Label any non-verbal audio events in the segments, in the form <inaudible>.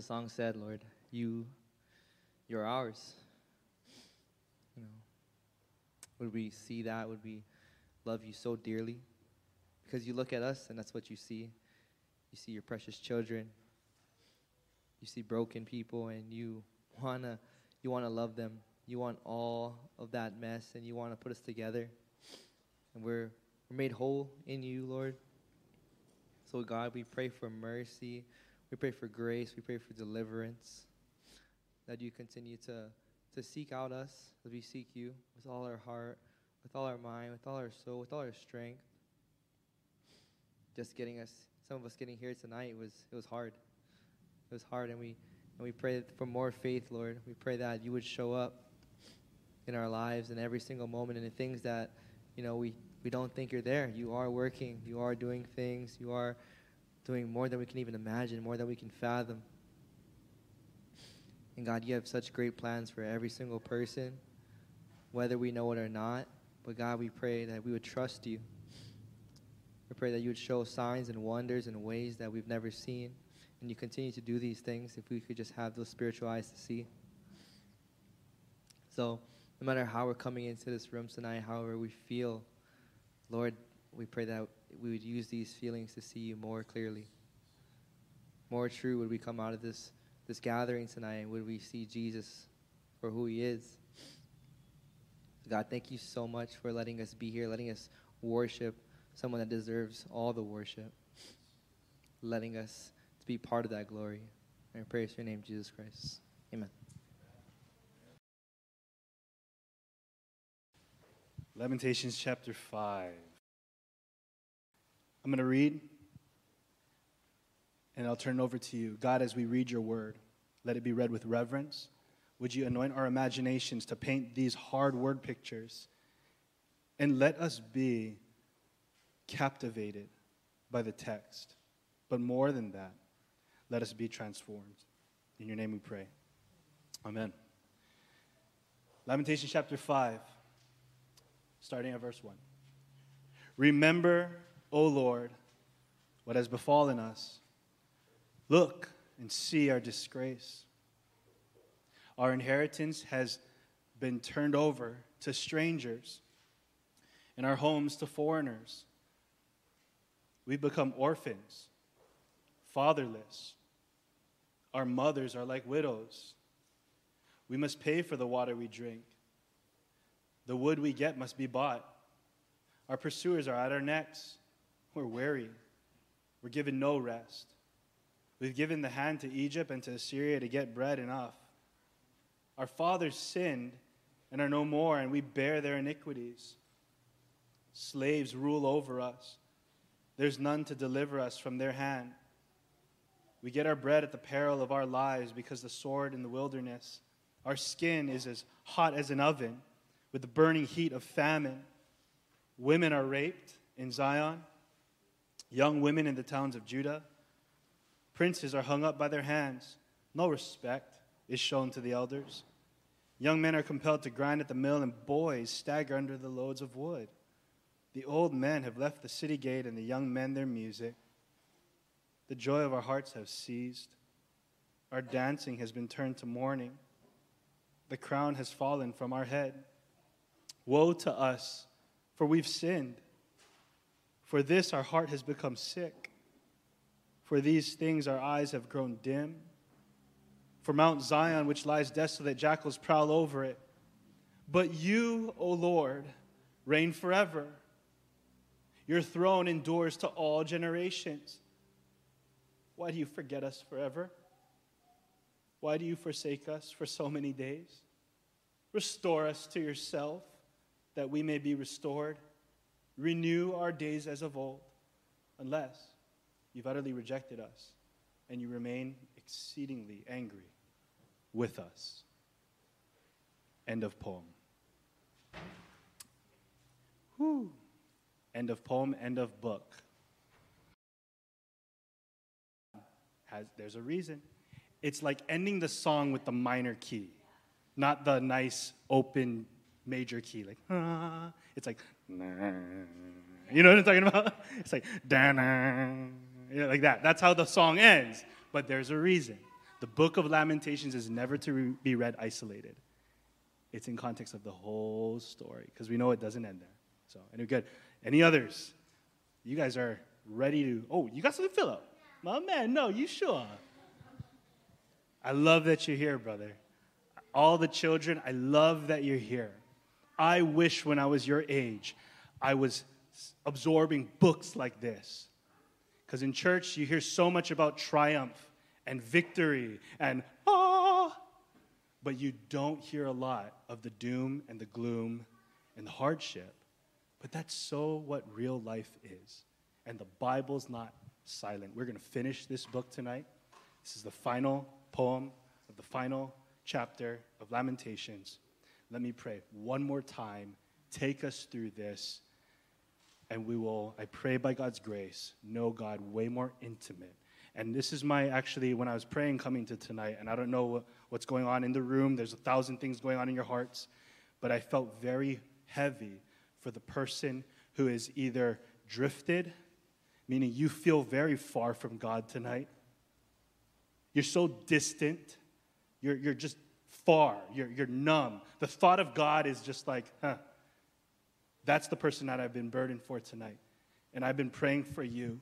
the song said, Lord, you you're ours. You know, would we see that? Would we love you so dearly? Because you look at us and that's what you see. You see your precious children. You see broken people and you wanna you wanna love them. You want all of that mess and you wanna put us together. And we're we're made whole in you, Lord. So God, we pray for mercy. We pray for grace. We pray for deliverance. That you continue to, to seek out us as we seek you with all our heart, with all our mind, with all our soul, with all our strength. Just getting us, some of us getting here tonight was it was hard. It was hard, and we and we pray for more faith, Lord. We pray that you would show up in our lives in every single moment, and the things that you know we we don't think you're there. You are working. You are doing things. You are doing more than we can even imagine, more than we can fathom. And God, you have such great plans for every single person, whether we know it or not. But God, we pray that we would trust you. We pray that you would show signs and wonders in ways that we've never seen. And you continue to do these things if we could just have those spiritual eyes to see. So, no matter how we're coming into this room tonight, however we feel, Lord, we pray that we would use these feelings to see you more clearly. More true would we come out of this, this gathering tonight, and would we see Jesus for who he is. God, thank you so much for letting us be here, letting us worship someone that deserves all the worship, letting us to be part of that glory. And I pray in your name, Jesus Christ. Amen. Lamentations chapter 5. I'm going to read, and I'll turn it over to you. God, as we read your word, let it be read with reverence. Would you anoint our imaginations to paint these hard word pictures? And let us be captivated by the text. But more than that, let us be transformed. In your name we pray. Amen. Lamentation chapter 5 starting at verse 1. Remember, O Lord, what has befallen us. Look and see our disgrace. Our inheritance has been turned over to strangers, and our homes to foreigners. We've become orphans, fatherless. Our mothers are like widows. We must pay for the water we drink. The wood we get must be bought. Our pursuers are at our necks. We're weary. We're given no rest. We've given the hand to Egypt and to Assyria to get bread enough. Our fathers sinned and are no more, and we bear their iniquities. Slaves rule over us. There's none to deliver us from their hand. We get our bread at the peril of our lives because the sword in the wilderness. Our skin is as hot as an oven with the burning heat of famine. Women are raped in Zion, young women in the towns of Judah. Princes are hung up by their hands. No respect is shown to the elders. Young men are compelled to grind at the mill, and boys stagger under the loads of wood. The old men have left the city gate, and the young men their music. The joy of our hearts has ceased. Our dancing has been turned to mourning. The crown has fallen from our head. Woe to us, for we've sinned. For this our heart has become sick. For these things our eyes have grown dim. For Mount Zion, which lies desolate, jackals prowl over it. But you, O Lord, reign forever. Your throne endures to all generations. Why do you forget us forever? Why do you forsake us for so many days? Restore us to yourself that we may be restored. Renew our days as of old, unless you've utterly rejected us and you remain exceedingly angry with us. End of poem. Whew. End of poem, end of book. Has, there's a reason. It's like ending the song with the minor key, not the nice open major key. Like, ah. <laughs> it's like. You know what I'm talking about? <laughs> It's like, da you know, like that. That's how the song ends. But there's a reason. The book of Lamentations is never to re- be read isolated. It's in context of the whole story because we know it doesn't end there. So, any good? Any others? You guys are ready to. Oh, you got something, Philip? My man, no, you sure? I love that you're here, brother. All the children, I love that you're here. I wish when I was your age, I was absorbing books like this. Because in church, you hear so much about triumph and victory and ah, but you don't hear a lot of the doom and the gloom and the hardship. But that's so what real life is. And the Bible's not silent. We're going to finish this book tonight. This is the final poem of the final chapter of Lamentations. Let me pray one more time. Take us through this, and we will, I pray by God's grace, know God way more intimate. And this is my actually, when I was praying coming to tonight, and I don't know what's going on in the room, there's a thousand things going on in your hearts, but I felt very heavy for the person who is either drifted, meaning you feel very far from God tonight. You're so distant. You're, you're just far. You're, you're numb. The thought of God is just like, huh. That's the person that I've been burdened for tonight. And I've been praying for you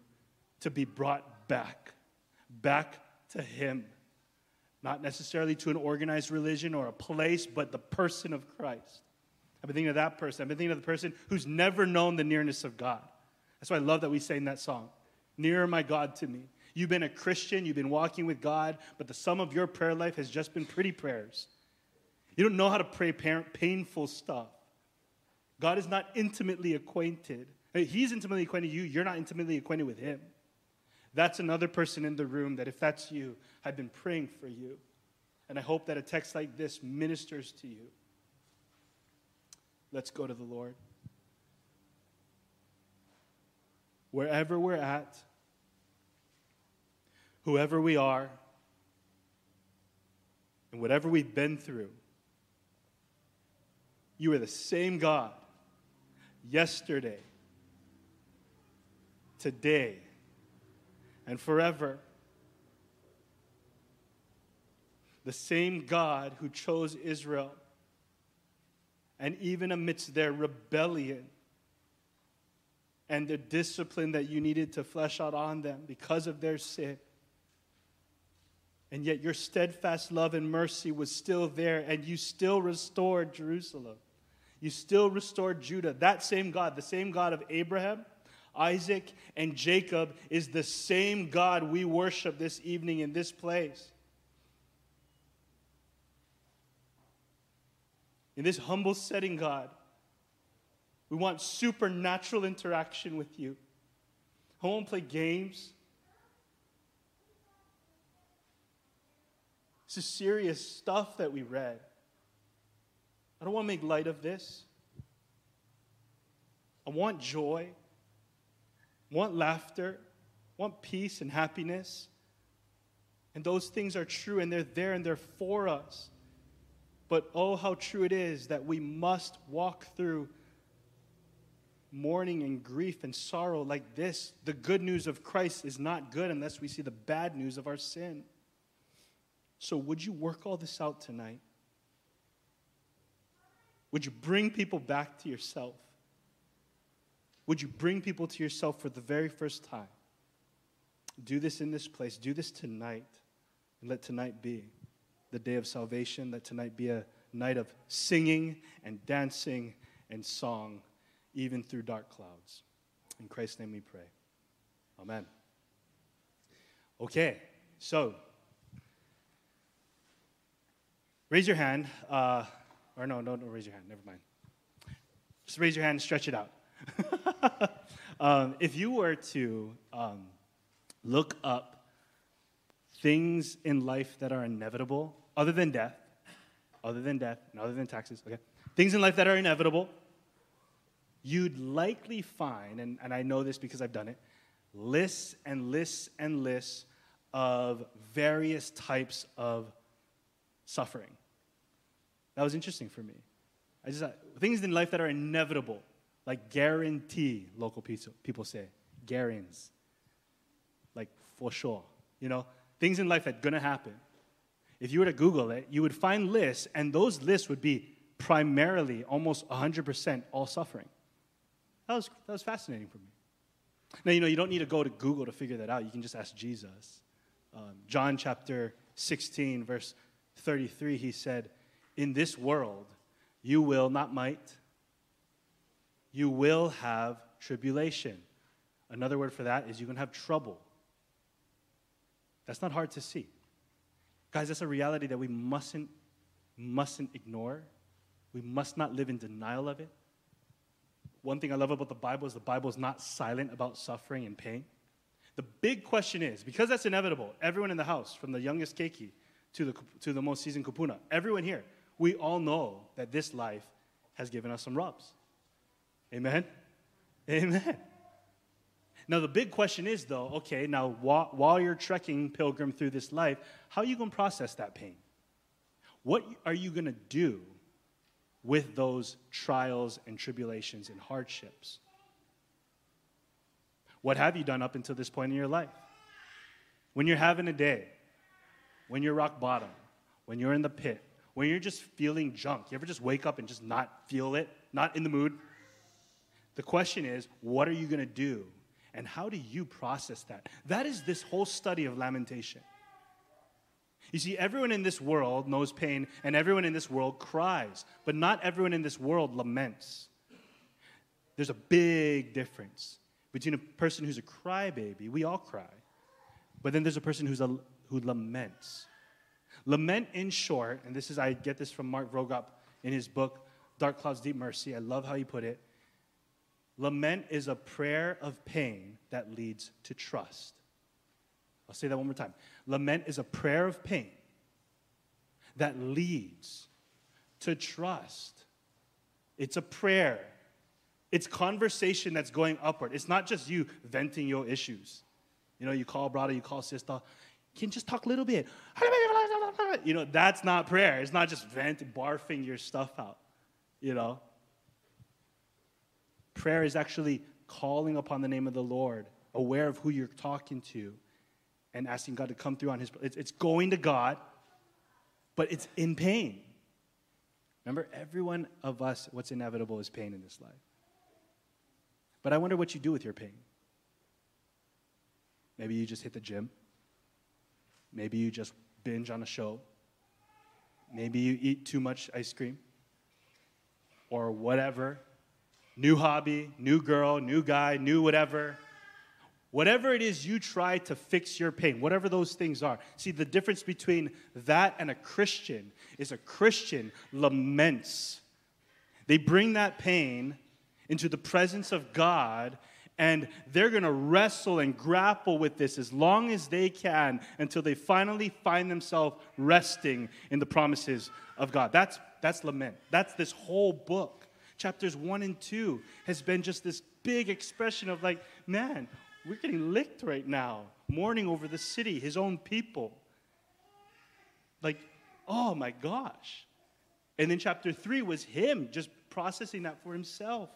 to be brought back, back to Him. Not necessarily to an organized religion or a place, but the person of Christ. I've been thinking of that person. I've been thinking of the person who's never known the nearness of God. That's why I love that we sang that song. Nearer, my God, to me. You've been a Christian, you've been walking with God, but the sum of your prayer life has just been pretty prayers. You don't know how to pray painful stuff. God is not intimately acquainted. He's intimately acquainted with you, you're not intimately acquainted with Him. That's another person in the room that, if that's you, I've been praying for you. And I hope that a text like this ministers to you. Let's go to the Lord. Wherever we're at, whoever we are, and whatever we've been through, you are the same God yesterday, today, and forever. The same God who chose Israel, and even amidst their rebellion and the discipline that you needed to flesh out on them because of their sin, and yet your steadfast love and mercy was still there, and you still restored Jerusalem. You still restored Judah. That same God, the same God of Abraham, Isaac, and Jacob, is the same God we worship this evening in this place. In this humble setting, God, we want supernatural interaction with you. I won't play games. This is serious stuff that we read. I don't want to make light of this. I want joy, I want laughter, I want peace and happiness. And those things are true and they're there and they're for us. But oh, how true it is that we must walk through mourning and grief and sorrow like this. The good news of Christ is not good unless we see the bad news of our sin. So, would you work all this out tonight? Would you bring people back to yourself? Would you bring people to yourself for the very first time? Do this in this place. Do this tonight. And let tonight be the day of salvation. Let tonight be a night of singing and dancing and song, even through dark clouds. In Christ's name we pray. Amen. Okay, so raise your hand. Uh, or no, no, don't raise your hand. Never mind. Just raise your hand and stretch it out. <laughs> um, if you were to um, look up things in life that are inevitable, other than death, other than death, and other than taxes, okay? Things in life that are inevitable, you'd likely find, and, and I know this because I've done it, lists and lists and lists of various types of suffering. That was interesting for me. I just things in life that are inevitable, like guarantee, local pizza. people say, guarantees, like for sure, you know, things in life that are gonna happen. If you were to Google it, you would find lists, and those lists would be primarily almost 100% all suffering. That was, that was fascinating for me. Now, you know, you don't need to go to Google to figure that out. You can just ask Jesus. Um, John chapter 16, verse 33, he said, In this world, you will, not might, you will have tribulation. Another word for that is you're going to have trouble. That's not hard to see. Guys, that's a reality that we mustn't, mustn't ignore. We must not live in denial of it. One thing I love about the Bible is the Bible is not silent about suffering and pain. The big question is because that's inevitable, everyone in the house, from the youngest keiki to the, to the most seasoned kupuna, everyone here, we all know that this life has given us some rubs. Amen? Amen. Now, the big question is, though, okay, now while, while you're trekking pilgrim through this life, how are you going to process that pain? What are you going to do with those trials and tribulations and hardships? What have you done up until this point in your life? When you're having a day, when you're rock bottom, when you're in the pit, when you're just feeling junk, you ever just wake up and just not feel it, not in the mood? The question is, what are you going to do? And how do you process that? That is this whole study of lamentation. You see, everyone in this world knows pain, and everyone in this world cries, but not everyone in this world laments. There's a big difference between a person who's a crybaby, we all cry, but then there's a person who's a, who laments. Lament, in short, and this is, I get this from Mark Vroegop in his book, Dark Clouds, Deep Mercy. I love how he put it. Lament is a prayer of pain that leads to trust. I'll say that one more time. Lament is a prayer of pain that leads to trust. It's a prayer. It's conversation that's going upward. It's not just you venting your issues. You know, you call brother, you call sister. Can just talk a little bit. <laughs> You know, that's not prayer. It's not just vent, barfing your stuff out. You know? Prayer is actually calling upon the name of the Lord, aware of who you're talking to, and asking God to come through on his. It's, it's going to God, but it's in pain. Remember, every one of us, what's inevitable is pain in this life. But I wonder what you do with your pain. Maybe you just hit the gym. Maybe you just binge on a show. Maybe you eat too much ice cream or whatever. New hobby, new girl, new guy, new whatever. Whatever it is you try to fix your pain, whatever those things are. See, the difference between that and a Christian is a Christian laments. They bring that pain into the presence of God and they're going to wrestle and grapple with this as long as they can until they finally find themselves resting in the promises of God. That's, that's lament. That's this whole book. Chapters 1 and 2 has been just this big expression of, like, man, we're getting licked right now, mourning over the city, his own people. Like, oh my gosh. And then chapter three was him just processing that for himself.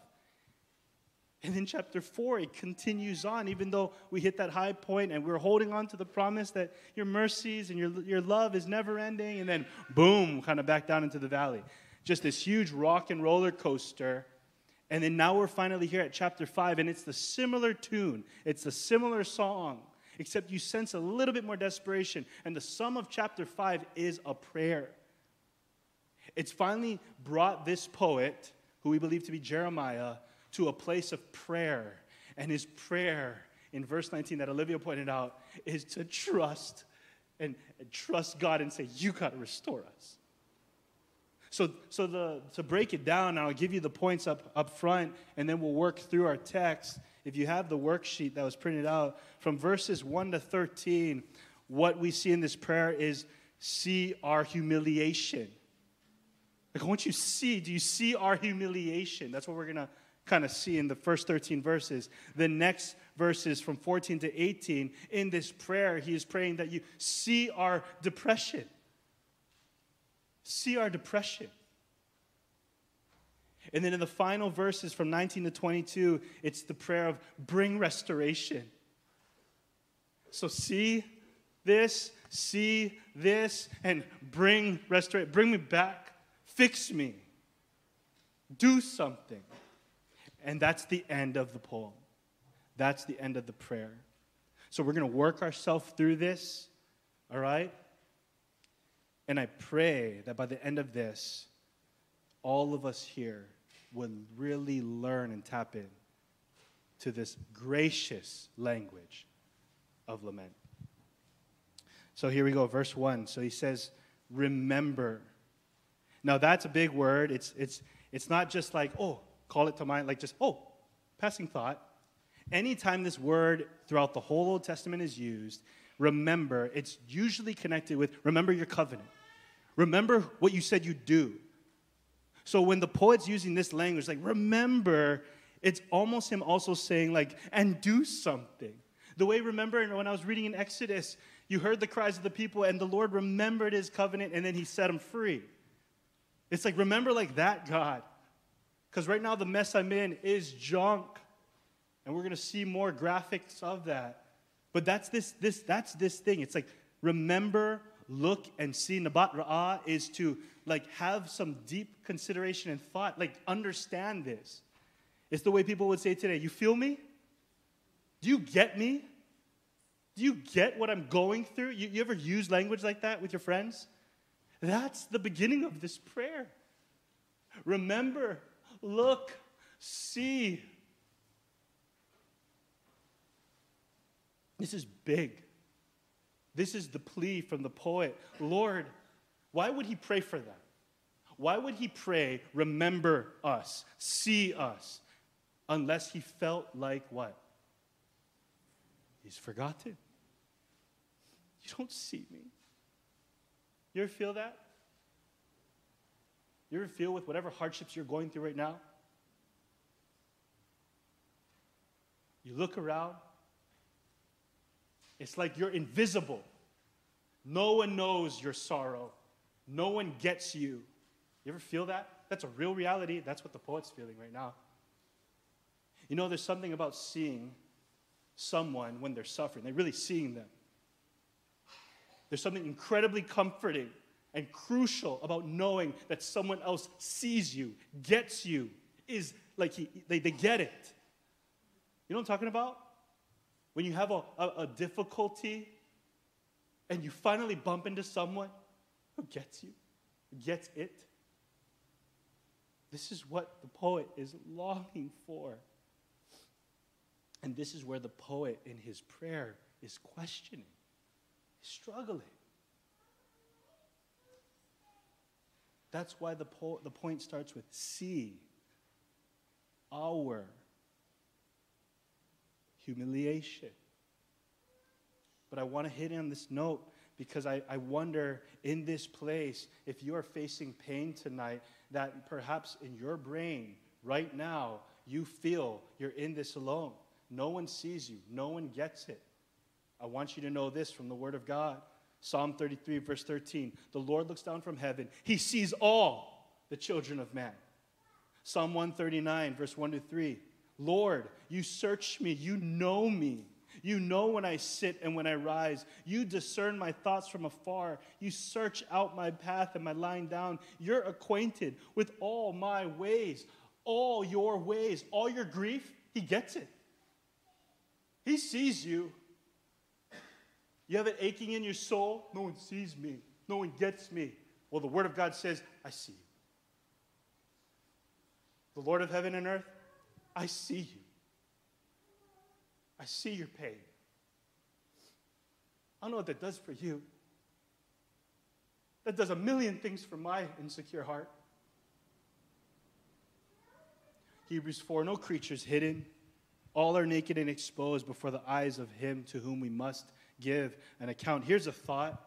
And then chapter four, it continues on, even though we hit that high point and we're holding on to the promise that your mercies and your, your love is never ending. And then boom, kind of back down into the valley. Just this huge rock and roller coaster and then now we're finally here at chapter 5, and it's the similar tune, it's the similar song, except you sense a little bit more desperation. And the sum of chapter 5 is a prayer. It's finally brought this poet, who we believe to be Jeremiah, to a place of prayer. And his prayer in verse 19 that Olivia pointed out is to trust and, and trust God and say, You got to restore us. So, so the, to break it down, I'll give you the points up, up front, and then we'll work through our text. If you have the worksheet that was printed out, from verses 1 to 13, what we see in this prayer is see our humiliation. Like, I want you to see, do you see our humiliation? That's what we're going to kind of see in the first 13 verses. The next verses from 14 to 18, in this prayer, he is praying that you see our depression. See our depression. And then in the final verses from 19 to 22, it's the prayer of bring restoration. So see this, see this, and bring restoration. Bring me back. Fix me. Do something. And that's the end of the poem. That's the end of the prayer. So we're going to work ourselves through this, all right? And I pray that by the end of this, all of us here will really learn and tap in to this gracious language of lament. So here we go, verse 1. So he says, Remember. Now that's a big word. It's, it's, it's not just like, oh, call it to mind, like just, oh, passing thought. Anytime this word throughout the whole Old Testament is used, remember, it's usually connected with remember your covenant. Remember what you said you'd do. So when the poet's using this language, like remember, it's almost him also saying, like, and do something. The way, remember, when I was reading in Exodus, you heard the cries of the people, and the Lord remembered his covenant, and then he set them free. It's like, remember, like that, God. Because right now, the mess I'm in is junk. And we're going to see more graphics of that. But that's this, this, that's this thing. It's like, remember, look, and see. Nabat Ra'ah is to like have some deep consideration and thought, like understand this. It's the way people would say today, you feel me? Do you get me? Do you get what I'm going through? You, you ever use language like that with your friends? That's the beginning of this prayer. Remember, look, see. This is big. This is the plea from the poet. Lord, why would he pray for them? Why would he pray, remember us, see us, unless he felt like what? He's forgotten. You don't see me. You ever feel that? You ever feel with whatever hardships you're going through right now? You look around, it's like you're invisible. No one knows your sorrow. No one gets you. You ever feel that? That's a real reality. That's what the poet's feeling right now. You know, there's something about seeing someone when they're suffering, they're really seeing them. There's something incredibly comforting and crucial about knowing that someone else sees you, gets you, is like he, they, they get it. You know what I'm talking about? When you have a, a, a difficulty and you finally bump into someone who gets you, gets it. This is what the poet is longing for. And this is where the poet in his prayer is questioning, struggling. That's why the, po- the point starts with see our humiliation. But I want to hit on this note because I, I wonder in this place if you are facing pain tonight, that perhaps in your brain right now you feel you're in this alone. No one sees you, no one gets it. I want you to know this from the Word of God. Psalm 33, verse 13. The Lord looks down from heaven, He sees all the children of man. Psalm 139, verse 1 to 3. Lord, you search me, you know me. You know when I sit and when I rise. You discern my thoughts from afar. You search out my path and my lying down. You're acquainted with all my ways, all your ways, all your grief. He gets it. He sees you. You have it aching in your soul. No one sees me. No one gets me. Well, the Word of God says, I see you. The Lord of heaven and earth, I see you. I see your pain. I don't know what that does for you. That does a million things for my insecure heart. Hebrews 4 No creatures hidden. All are naked and exposed before the eyes of him to whom we must give an account. Here's a thought.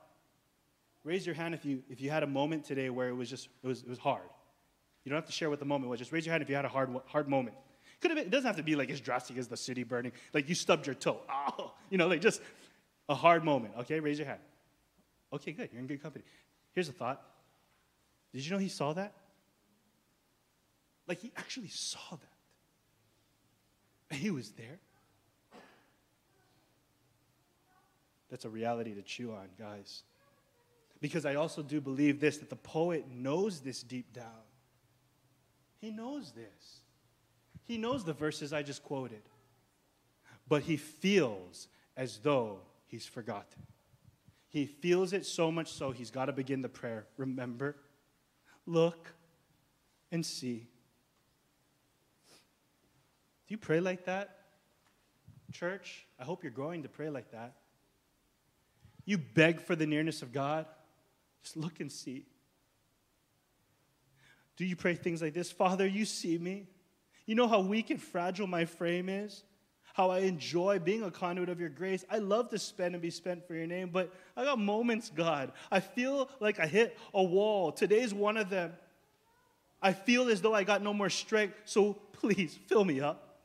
Raise your hand if you, if you had a moment today where it was just, it was, it was hard. You don't have to share what the moment was. Just raise your hand if you had a hard, hard moment. Could have been, it doesn't have to be like as drastic as the city burning. Like you stubbed your toe. <laughs> Oh, you know, like just a hard moment. Okay, raise your hand. Okay, good. You're in good company. Here's a thought. Did you know he saw that? Like he actually saw that. He was there. That's a reality to chew on, guys. Because I also do believe this that the poet knows this deep down. He knows this. He knows the verses I just quoted. But he feels as though he's forgotten. He feels it so much so he's got to begin the prayer. Remember, look, and see. Do you pray like that? Church, I hope you're growing to pray like that. You beg for the nearness of God. Just look and see. Do you pray things like this? Father, you see me. You know how weak and fragile my frame is? How I enjoy being a conduit of your grace. I love to spend and be spent for your name, but I got moments, God. I feel like I hit a wall. Today's one of them. I feel as though I got no more strength, so please fill me up.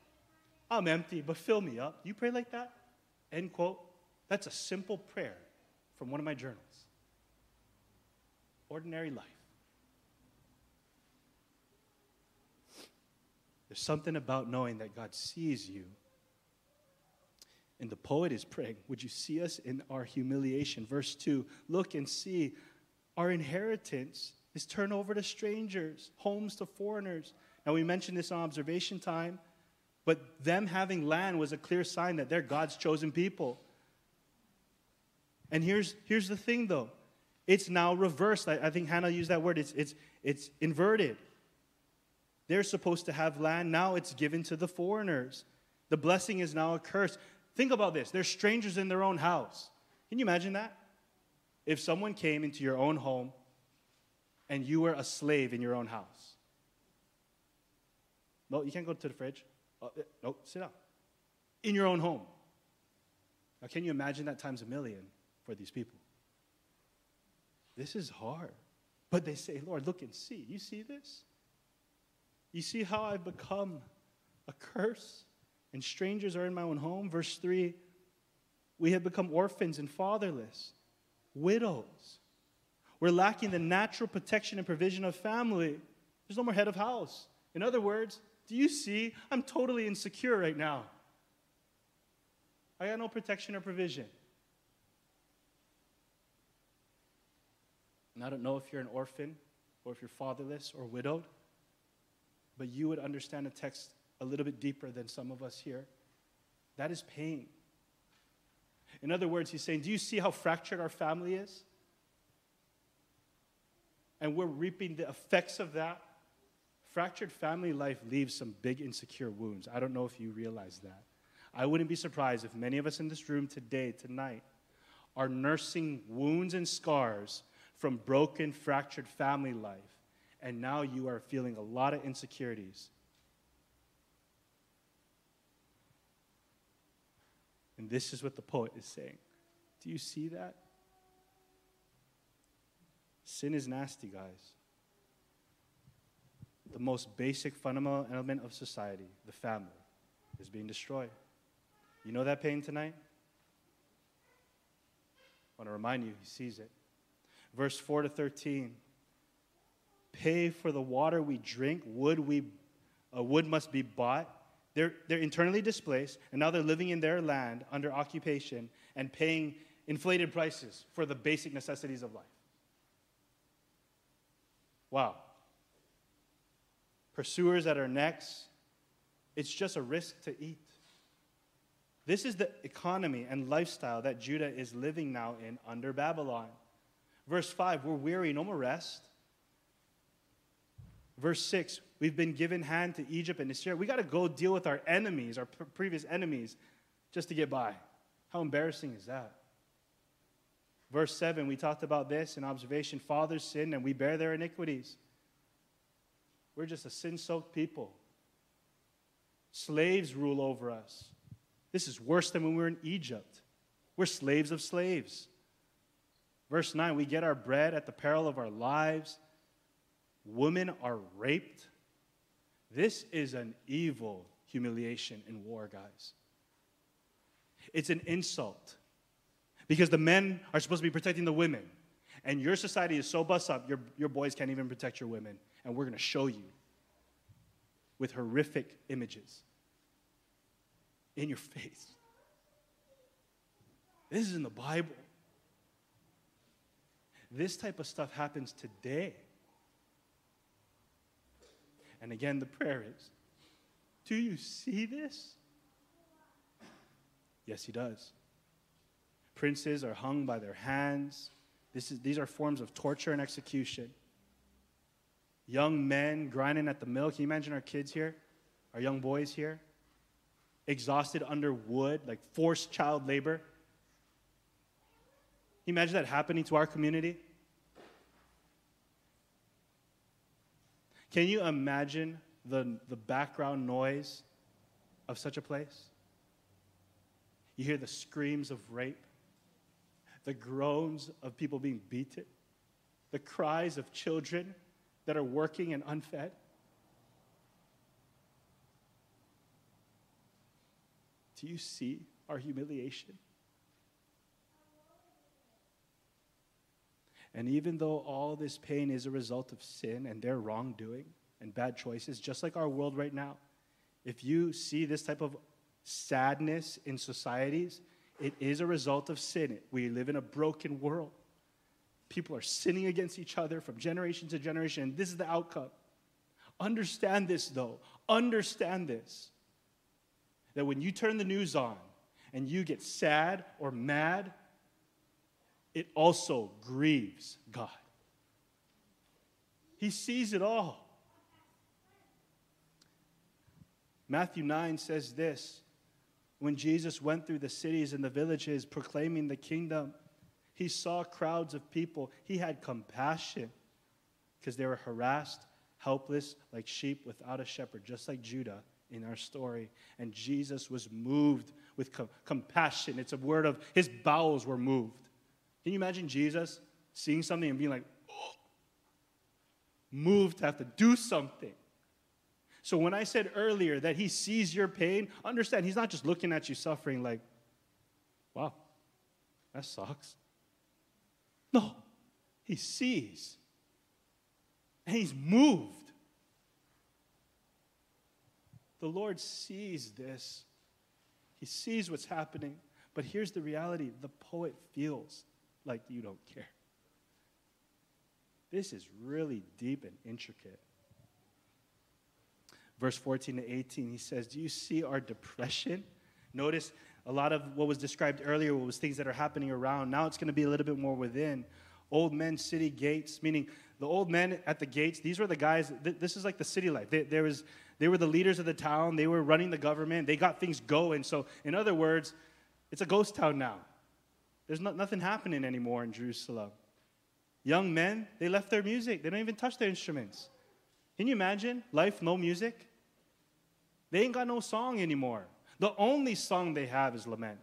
I'm empty, but fill me up. You pray like that? End quote. That's a simple prayer from one of my journals. Ordinary life. There's something about knowing that God sees you. And the poet is praying, Would you see us in our humiliation? Verse 2 Look and see, our inheritance is turned over to strangers, homes to foreigners. Now, we mentioned this on observation time, but them having land was a clear sign that they're God's chosen people. And here's, here's the thing, though it's now reversed. I, I think Hannah used that word. It's, it's, it's inverted. They're supposed to have land. Now it's given to the foreigners. The blessing is now a curse. Think about this. They're strangers in their own house. Can you imagine that? If someone came into your own home and you were a slave in your own house. No, you can't go to the fridge. Uh, uh, oh, no, sit down. In your own home. Now, can you imagine that times a million for these people? This is hard. But they say, Lord, look and see. You see this? You see how I've become a curse and strangers are in my own home? Verse 3 We have become orphans and fatherless, widows. We're lacking the natural protection and provision of family. There's no more head of house. In other words, do you see? I'm totally insecure right now. I got no protection or provision. And I don't know if you're an orphan or if you're fatherless or widowed but you would understand the text a little bit deeper than some of us here. That is pain. In other words, he's saying, Do you see how fractured our family is? And we're reaping the effects of that. Fractured family life leaves some big insecure wounds. I don't know if you realize that. I wouldn't be surprised if many of us in this room today, tonight, are nursing wounds and scars from broken, fractured family life and now you are feeling a lot of insecurities. And this is what the poet is saying. Do you see that? Sin is nasty, guys. The most basic fundamental element of society, the family, is being destroyed. You know that pain tonight? I want to remind you, he sees it. Verse 4 to 13 pay for the water we drink. Wood, we, uh, wood must be bought. They're, they're internally displaced, and now they're living in their land under occupation and paying inflated prices for the basic necessities of life. Wow. Pursuers at our necks, it's just a risk to eat. This is the economy and lifestyle that Judah is living now in under Babylon. Verse 5 We're weary, no more rest. Verse 6, we've been given hand to Egypt and Assyria. We got to go deal with our enemies, our previous enemies. just to get by. How embarrassing is that? Verse 7, we talked about this in observation. Fathers sin and we bear their iniquities. We're just a sin soaked people. Slaves rule over us. This is worse than when we were in Egypt. We're slaves of slaves. Verse 9, we get our bread at the peril of our lives. Women are raped. This is an evil humiliation in war, guys. It's an insult because the men are supposed to be protecting the women. And your society is so bust up, your, your boys can't even protect your women. And we're going to show you with horrific images in your <laughs> face. This is in the Bible. This type of stuff happens today. And again, the prayer is Do you see this? Yes, he does. Princes are hung by their hands. Is, these are forms of torture and execution. Young men grinding at the mill. Can you imagine our kids here? Our young boys here? Exhausted under wood, like forced child labor. You imagine that happening to our community? Can you imagine the, the background noise of such a place? You hear the screams of rape, the groans of people being beaten, the cries of children that are working and unfed. Do you see our humiliation? And even though all this pain is a result of sin and their wrongdoing and bad choices, just like our world right now, if you see this type of sadness in societies, it is a result of sin. We live in a broken world. People are sinning against each other from generation to generation, and this is the outcome. Understand this, though. Understand this. That when you turn the news on and you get sad or mad, it also grieves God. He sees it all. Matthew 9 says this when Jesus went through the cities and the villages proclaiming the kingdom, he saw crowds of people. He had compassion because they were harassed, helpless, like sheep without a shepherd, just like Judah in our story. And Jesus was moved with com- compassion. It's a word of his bowels were moved. Can you imagine Jesus seeing something and being like, oh, moved to have to do something? So when I said earlier that he sees your pain, understand he's not just looking at you suffering like, wow, that sucks. No, he sees and he's moved. The Lord sees this. He sees what's happening. But here's the reality the poet feels like you don't care. This is really deep and intricate. Verse 14 to 18, he says, Do you see our depression? Notice a lot of what was described earlier was things that are happening around. Now it's going to be a little bit more within. Old men, city gates, meaning the old men at the gates, these were the guys, th- this is like the city life. They, there was, they were the leaders of the town, they were running the government, they got things going. So, in other words, it's a ghost town now. There's not, nothing happening anymore in Jerusalem. Young men, they left their music. They don't even touch their instruments. Can you imagine life, no music? They ain't got no song anymore. The only song they have is lament.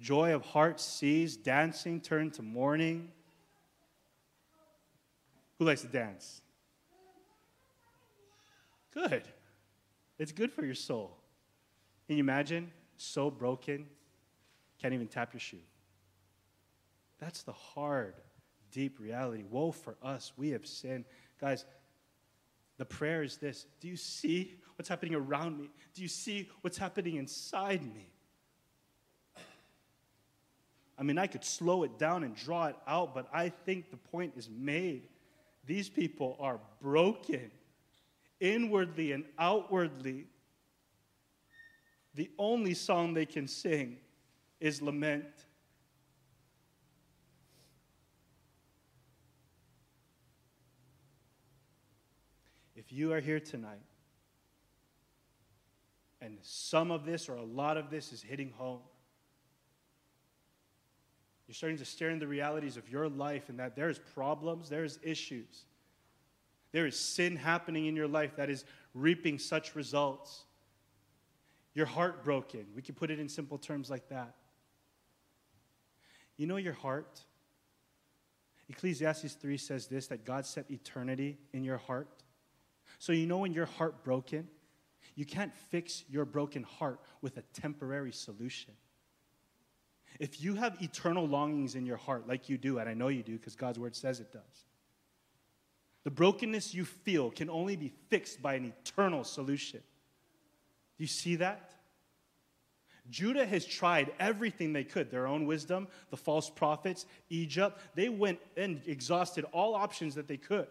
Joy of heart ceased, dancing turned to mourning. Who likes to dance? Good. It's good for your soul. Can you imagine? So broken, can't even tap your shoe. That's the hard, deep reality. Woe for us. We have sinned. Guys, the prayer is this Do you see what's happening around me? Do you see what's happening inside me? I mean, I could slow it down and draw it out, but I think the point is made. These people are broken inwardly and outwardly. The only song they can sing is lament. If you are here tonight And some of this, or a lot of this, is hitting home. You're starting to stare in the realities of your life and that there's problems, there's issues. There is sin happening in your life that is reaping such results. You're heartbroken. We can put it in simple terms like that. You know your heart? Ecclesiastes 3 says this that God set eternity in your heart. So you know when your heart broken, you can't fix your broken heart with a temporary solution. If you have eternal longings in your heart, like you do, and I know you do because God's word says it does, the brokenness you feel can only be fixed by an eternal solution. Do you see that? Judah has tried everything they could their own wisdom, the false prophets, Egypt. They went and exhausted all options that they could.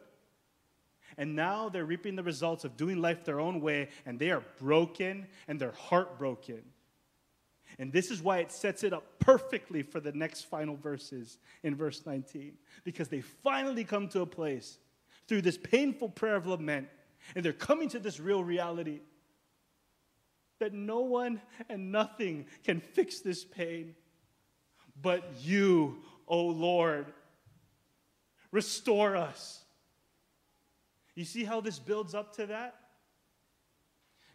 And now they're reaping the results of doing life their own way, and they are broken and they're heartbroken. And this is why it sets it up perfectly for the next final verses in verse 19. Because they finally come to a place through this painful prayer of lament, and they're coming to this real reality that no one and nothing can fix this pain but you, O oh Lord. Restore us. You see how this builds up to that?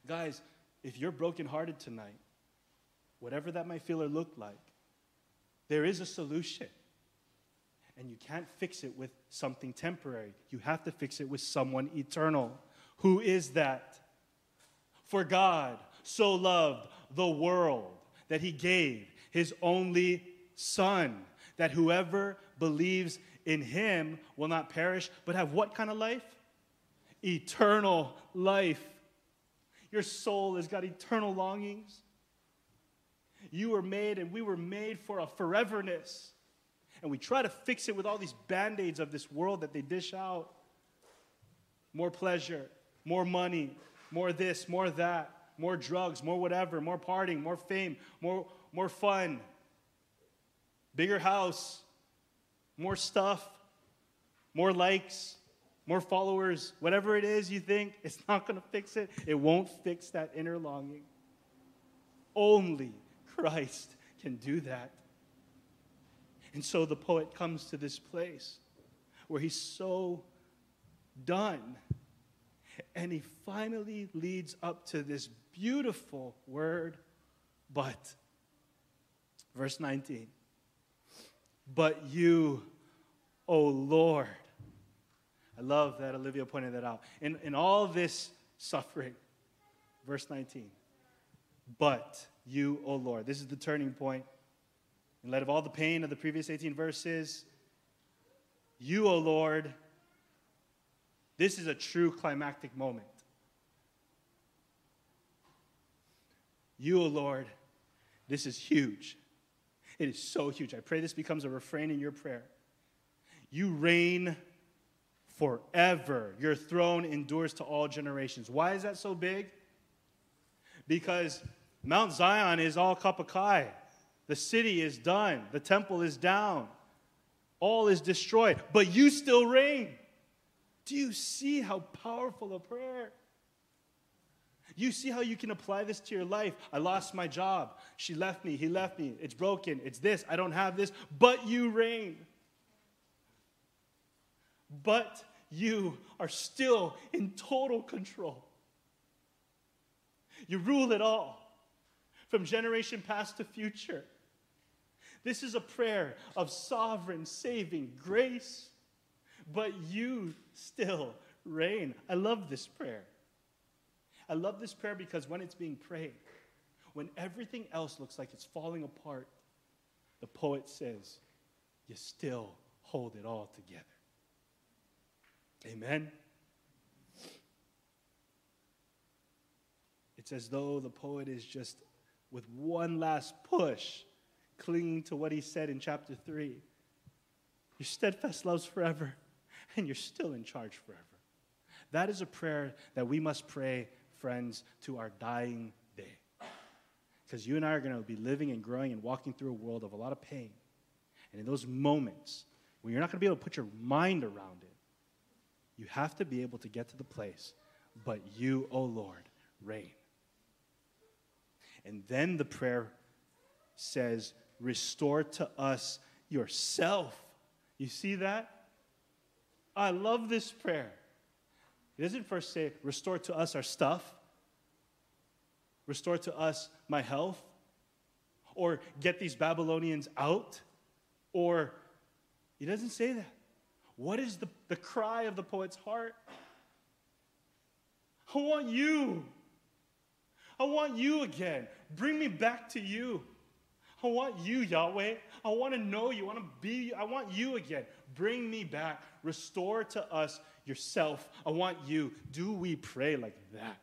Guys, if you're brokenhearted tonight, whatever that might feel or look like, there is a solution. And you can't fix it with something temporary. You have to fix it with someone eternal. Who is that? For God so loved the world that he gave his only Son, that whoever believes in him will not perish, but have what kind of life? Eternal life. Your soul has got eternal longings. You were made, and we were made for a foreverness. And we try to fix it with all these band aids of this world that they dish out more pleasure, more money, more this, more that, more drugs, more whatever, more partying, more fame, more, more fun, bigger house, more stuff, more likes, more followers, whatever it is you think, <laughs> it's not going to fix it. It won't fix that inner longing. Only Christ can do that. And so the poet comes to this place where he's so done. And he finally leads up to this beautiful word, but. Verse 19. But you, O Lord. I love that Olivia pointed that out. In, in all this suffering, verse 19. But you, O Lord. This is the turning point. In light of all the pain of the previous 18 verses, you, O Lord, this is a true climactic moment. You, O Lord, this is huge. It is so huge. I pray this becomes a refrain in your prayer. You reign forever. Your throne endures to all generations. Why is that so big? Because Mount Zion is all kapakai. The city is done. The temple is down. All is destroyed. But you still reign. Do you see how powerful a prayer? You see how you can apply this to your life. I lost my job. She left me. He left me. It's broken. It's this. I don't have this. But you reign. But you are still in total control. You rule it all from generation past to future. This is a prayer of sovereign saving grace, but you still reign. I love this prayer. I love this prayer because when it's being prayed, when everything else looks like it's falling apart, the poet says, You still hold it all together. Amen. It's as though the poet is just with one last push, clinging to what he said in chapter 3. Your steadfast love's forever, and you're still in charge forever. That is a prayer that we must pray, friends, to our dying day. Because you and I are going to be living and growing and walking through a world of a lot of pain. And in those moments when you're not going to be able to put your mind around it, you have to be able to get to the place, but you, O oh Lord, reign. And then the prayer says, Restore to us yourself. You see that? I love this prayer. It doesn't first say, Restore to us our stuff, restore to us my health, or get these Babylonians out, or he doesn't say that. What is the, the cry of the poet's heart? I want you. I want you again. Bring me back to you. I want you, Yahweh. I want to know you. I want to be I want you again. Bring me back. Restore to us yourself. I want you. Do we pray like that?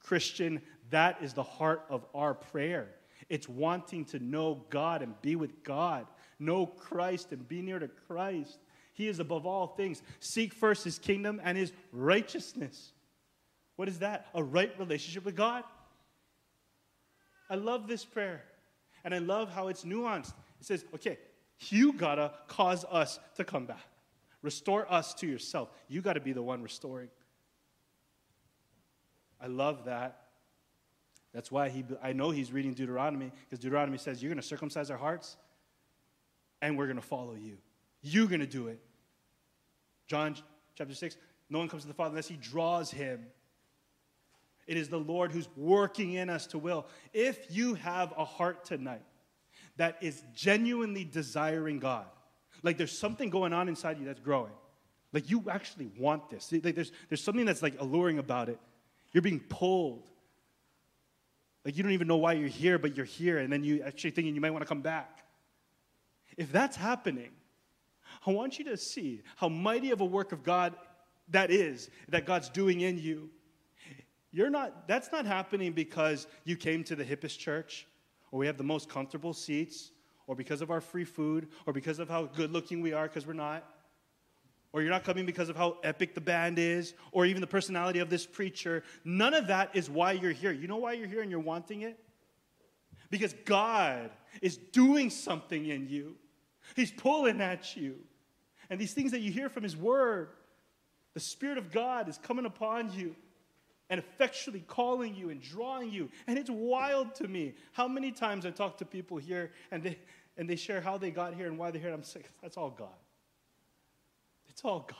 Christian, that is the heart of our prayer. It's wanting to know God and be with God, know Christ and be near to Christ. He is above all things. Seek first his kingdom and his righteousness. What is that? A right relationship with God. I love this prayer. And I love how it's nuanced. It says, okay, you gotta cause us to come back. Restore us to yourself. You gotta be the one restoring. I love that. That's why he, I know he's reading Deuteronomy, because Deuteronomy says, You're gonna circumcise our hearts, and we're gonna follow you. You're gonna do it. John chapter 6, no one comes to the Father unless he draws him. It is the Lord who's working in us to will. If you have a heart tonight that is genuinely desiring God, like there's something going on inside you that's growing, like you actually want this, like there's, there's something that's like alluring about it. You're being pulled. Like you don't even know why you're here, but you're here, and then you actually thinking you might want to come back. If that's happening, I want you to see how mighty of a work of God that is, that God's doing in you. You're not, that's not happening because you came to the hippest church, or we have the most comfortable seats, or because of our free food, or because of how good looking we are, because we're not. Or you're not coming because of how epic the band is, or even the personality of this preacher. None of that is why you're here. You know why you're here and you're wanting it? Because God is doing something in you, He's pulling at you. And these things that you hear from His Word, the Spirit of God is coming upon you and effectually calling you and drawing you. And it's wild to me how many times I talk to people here and they, and they share how they got here and why they're here. I'm saying, that's all God. It's all God.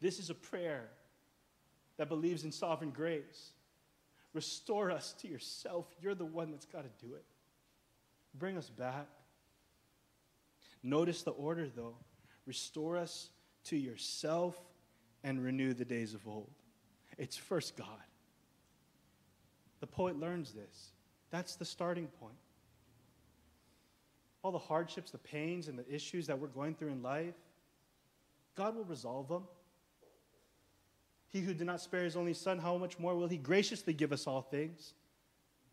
This is a prayer that believes in sovereign grace. Restore us to yourself. You're the one that's got to do it. Bring us back. Notice the order, though. Restore us to yourself and renew the days of old. It's first God. The poet learns this. That's the starting point. All the hardships, the pains, and the issues that we're going through in life, God will resolve them. He who did not spare his only son, how much more will he graciously give us all things?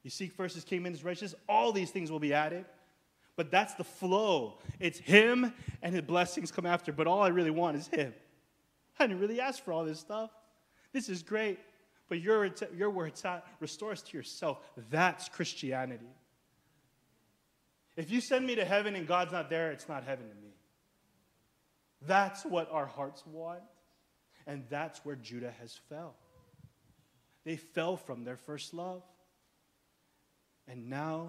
You seek first his kingdom and his righteousness, all these things will be added. But that's the flow. It's him and his blessings come after. But all I really want is him. I didn't really ask for all this stuff. This is great. But your, your where it's at, restore us to yourself. That's Christianity. If you send me to heaven and God's not there, it's not heaven to me. That's what our hearts want. And that's where Judah has fell. They fell from their first love. And now,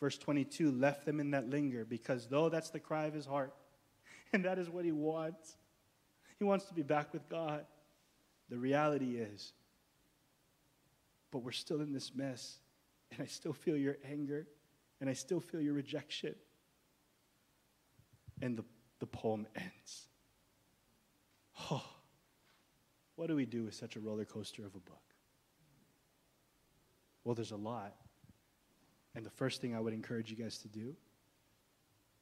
verse 22 left them in that linger because though that's the cry of his heart, <laughs> and that is what he wants, he wants to be back with God. The reality is, but we're still in this mess, and I still feel your anger, and I still feel your rejection. And the, the poem ends. Oh, what do we do with such a roller coaster of a book? Well, there's a lot. And the first thing I would encourage you guys to do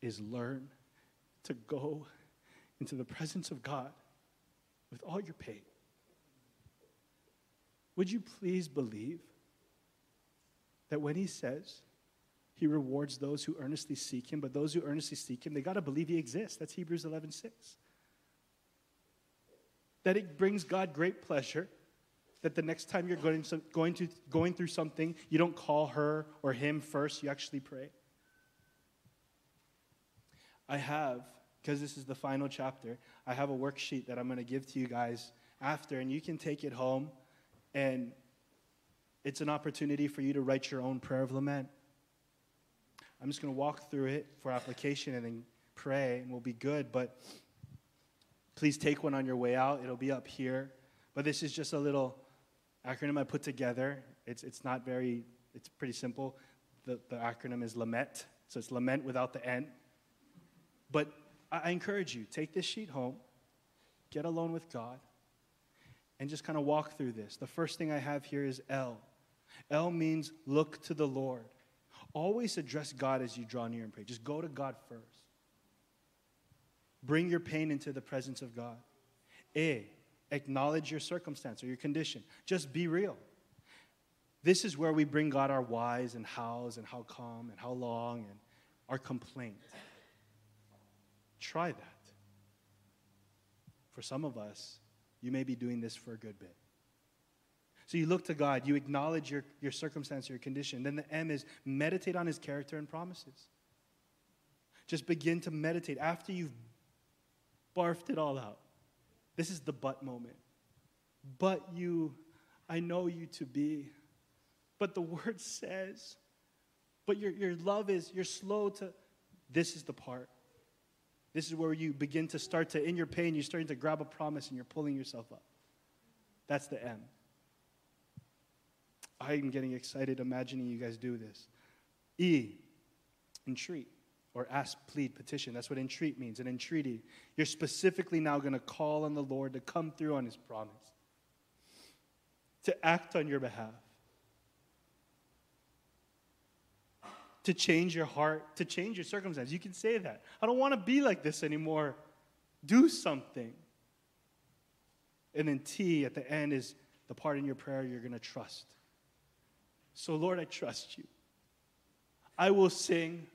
is learn to go into the presence of God with all your pain. Would you please believe that when he says he rewards those who earnestly seek him, but those who earnestly seek him, they got to believe he exists. That's Hebrews 11 6. That it brings God great pleasure that the next time you're going, to, going, to, going through something, you don't call her or him first, you actually pray. I have, because this is the final chapter, I have a worksheet that I'm going to give to you guys after, and you can take it home and it's an opportunity for you to write your own prayer of lament. I'm just going to walk through it for application and then pray, and we'll be good. But please take one on your way out. It'll be up here. But this is just a little acronym I put together. It's, it's not very, it's pretty simple. The, the acronym is LAMET. So it's lament without the N. But I, I encourage you, take this sheet home, get alone with God, and just kind of walk through this. The first thing I have here is L. L means look to the Lord. Always address God as you draw near and pray. Just go to God first. Bring your pain into the presence of God. A, acknowledge your circumstance or your condition. Just be real. This is where we bring God our whys and hows and how come and how long and our complaint. Try that. For some of us, you may be doing this for a good bit. So you look to God, you acknowledge your, your circumstance, your condition. Then the M is meditate on his character and promises. Just begin to meditate after you've barfed it all out. This is the but moment. But you, I know you to be. But the word <laughs> says, but your, your love is, you're slow to, this is the part. This is where you begin to start to, in your pain, you're starting to grab a promise and you're pulling yourself up. That's the M. I'm getting excited imagining you guys do this. E, entreat, or ask, plead, petition. That's what entreat means. An entreaty. You're specifically now going to call on the Lord to come through on his promise, to act on your behalf, to change your heart, to change your circumstance. You can say that. I don't want to be like this anymore. Do something. And then T at the end is the part in your prayer you're going to trust. So, Lord, I trust you. I will sing.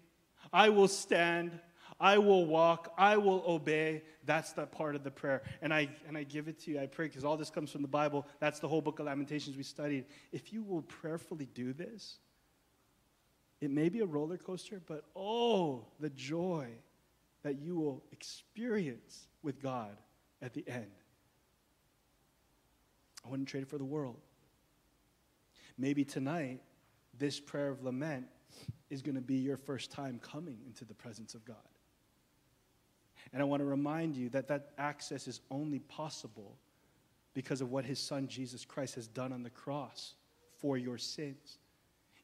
I will stand. I will walk. I will obey. That's that part of the prayer. And I, and I give it to you. I pray because all this comes from the Bible. That's the whole book of Lamentations we studied. If you will prayerfully do this, it may be a roller coaster, but oh, the joy that you will experience with God at the end. I wouldn't trade it for the world. Maybe tonight, this prayer of lament is going to be your first time coming into the presence of God. And I want to remind you that that access is only possible because of what his son Jesus Christ has done on the cross for your sins.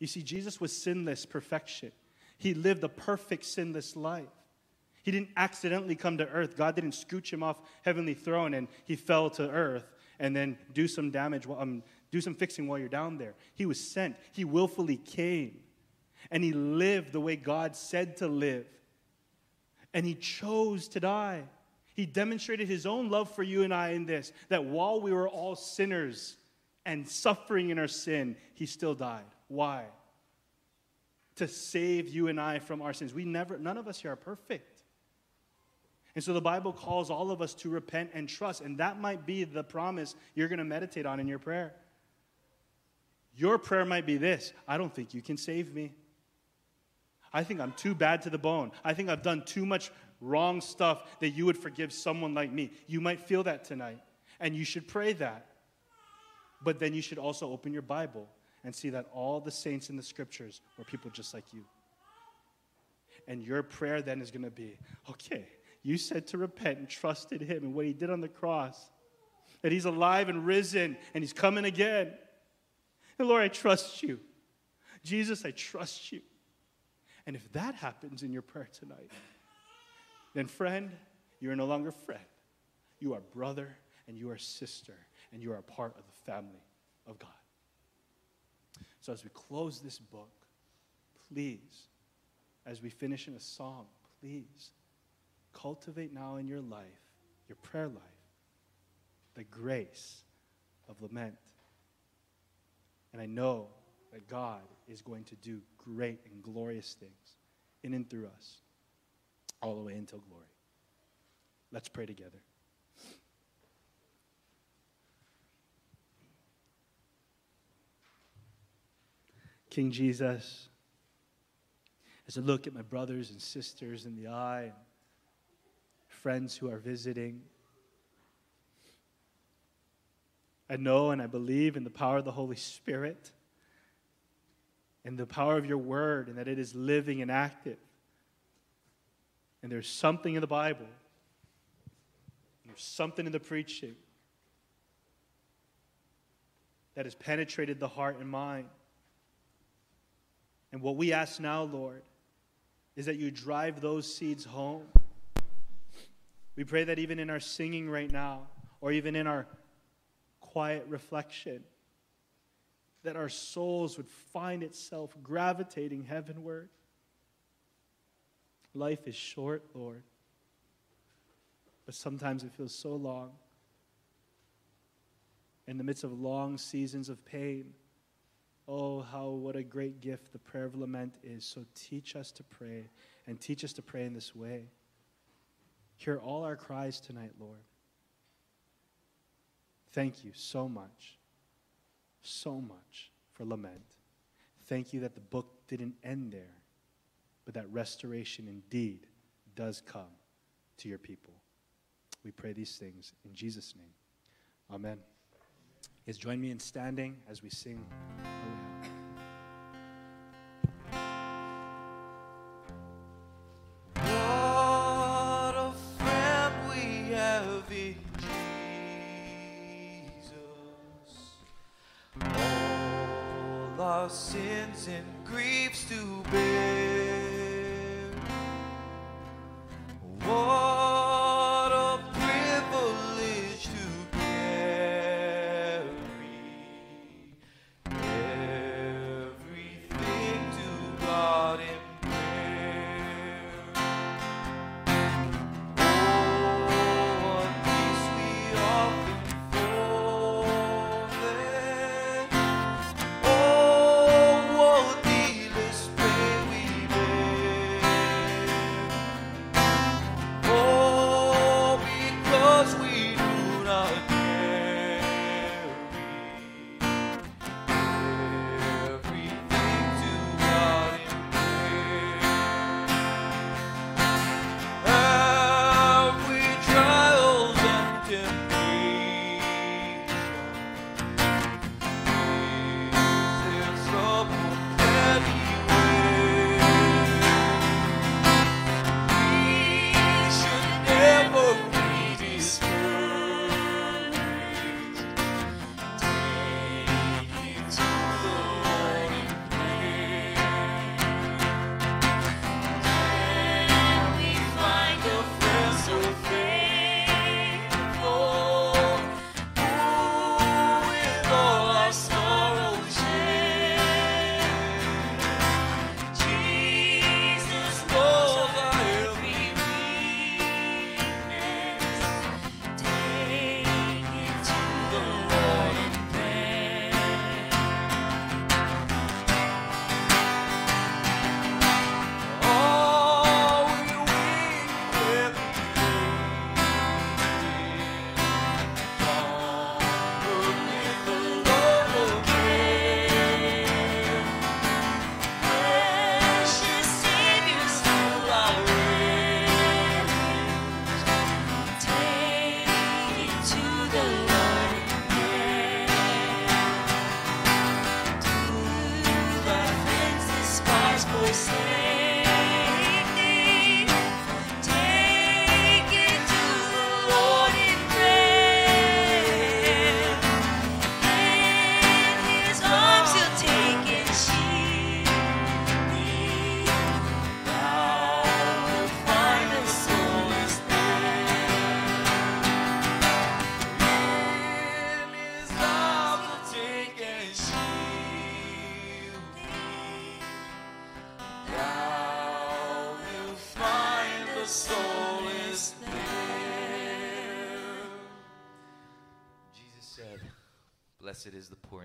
You see, Jesus was sinless perfection. He lived a perfect sinless life. He didn't accidentally come to earth. God didn't scooch him off heavenly throne and he fell to earth and then do some damage, um, do some fixing while you're down there. He was sent. He willfully came. And he lived the way God said to live. And he chose to die. He demonstrated his own love for you and I in this that while we were all sinners and suffering in our sin, he still died. Why? To save you and I from our sins. We never, none of us here are perfect. And so the Bible calls all of us to repent and trust, and that might be the promise you're going to meditate on in your prayer. Your prayer might be this I don't think you can save me. I think I'm too bad to the bone. I think I've done too much wrong stuff that you would forgive someone like me. You might feel that tonight, and you should pray that. But then you should also open your Bible and see that all the saints in the scriptures were people just like you. And your prayer then is going to be okay, you said to repent and trust in Him and what He did on the cross, that He's alive and risen and He's coming again. And Lord, I trust you. Jesus, I trust you. And if that happens in your prayer tonight, then, friend, you are no longer friend. You are brother and you are sister, and you are a part of the family of God. So, as we close this book, please, as we finish in a song, please cultivate now in your life, your prayer life, the grace of lament. And I know that God is going to do great and glorious things in and through us all the way until glory. Let's pray together. King Jesus, as I look at my brothers and sisters in the eye, friends who are visiting, I know and I believe in the power of the Holy Spirit and the power of your word, and that it is living and active. And there's something in the Bible, there's something in the preaching that has penetrated the heart and mind. And what we ask now, Lord, is that you drive those seeds home. We pray that even in our singing right now, or even in our quiet reflection, that our souls would find itself gravitating heavenward. Life is short, Lord, but sometimes it feels so long. In the midst of long seasons of pain, oh, how what a great gift the prayer of lament is. So teach us to pray and teach us to pray in this way. Hear all our cries tonight, Lord. Thank you so much, so much for lament. Thank you that the book didn't end there, but that restoration indeed does come to your people. We pray these things in Jesus' name. Amen. Yes, join me in standing as we sing. Our sins and griefs to bear.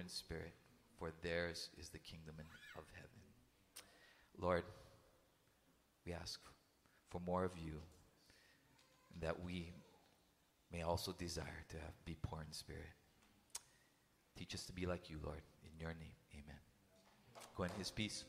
Spirit, for theirs is the kingdom of heaven. Lord, we ask for more of you, that we may also desire to have, be poor in spirit. Teach us to be like you, Lord. In your name, amen. Go in his peace.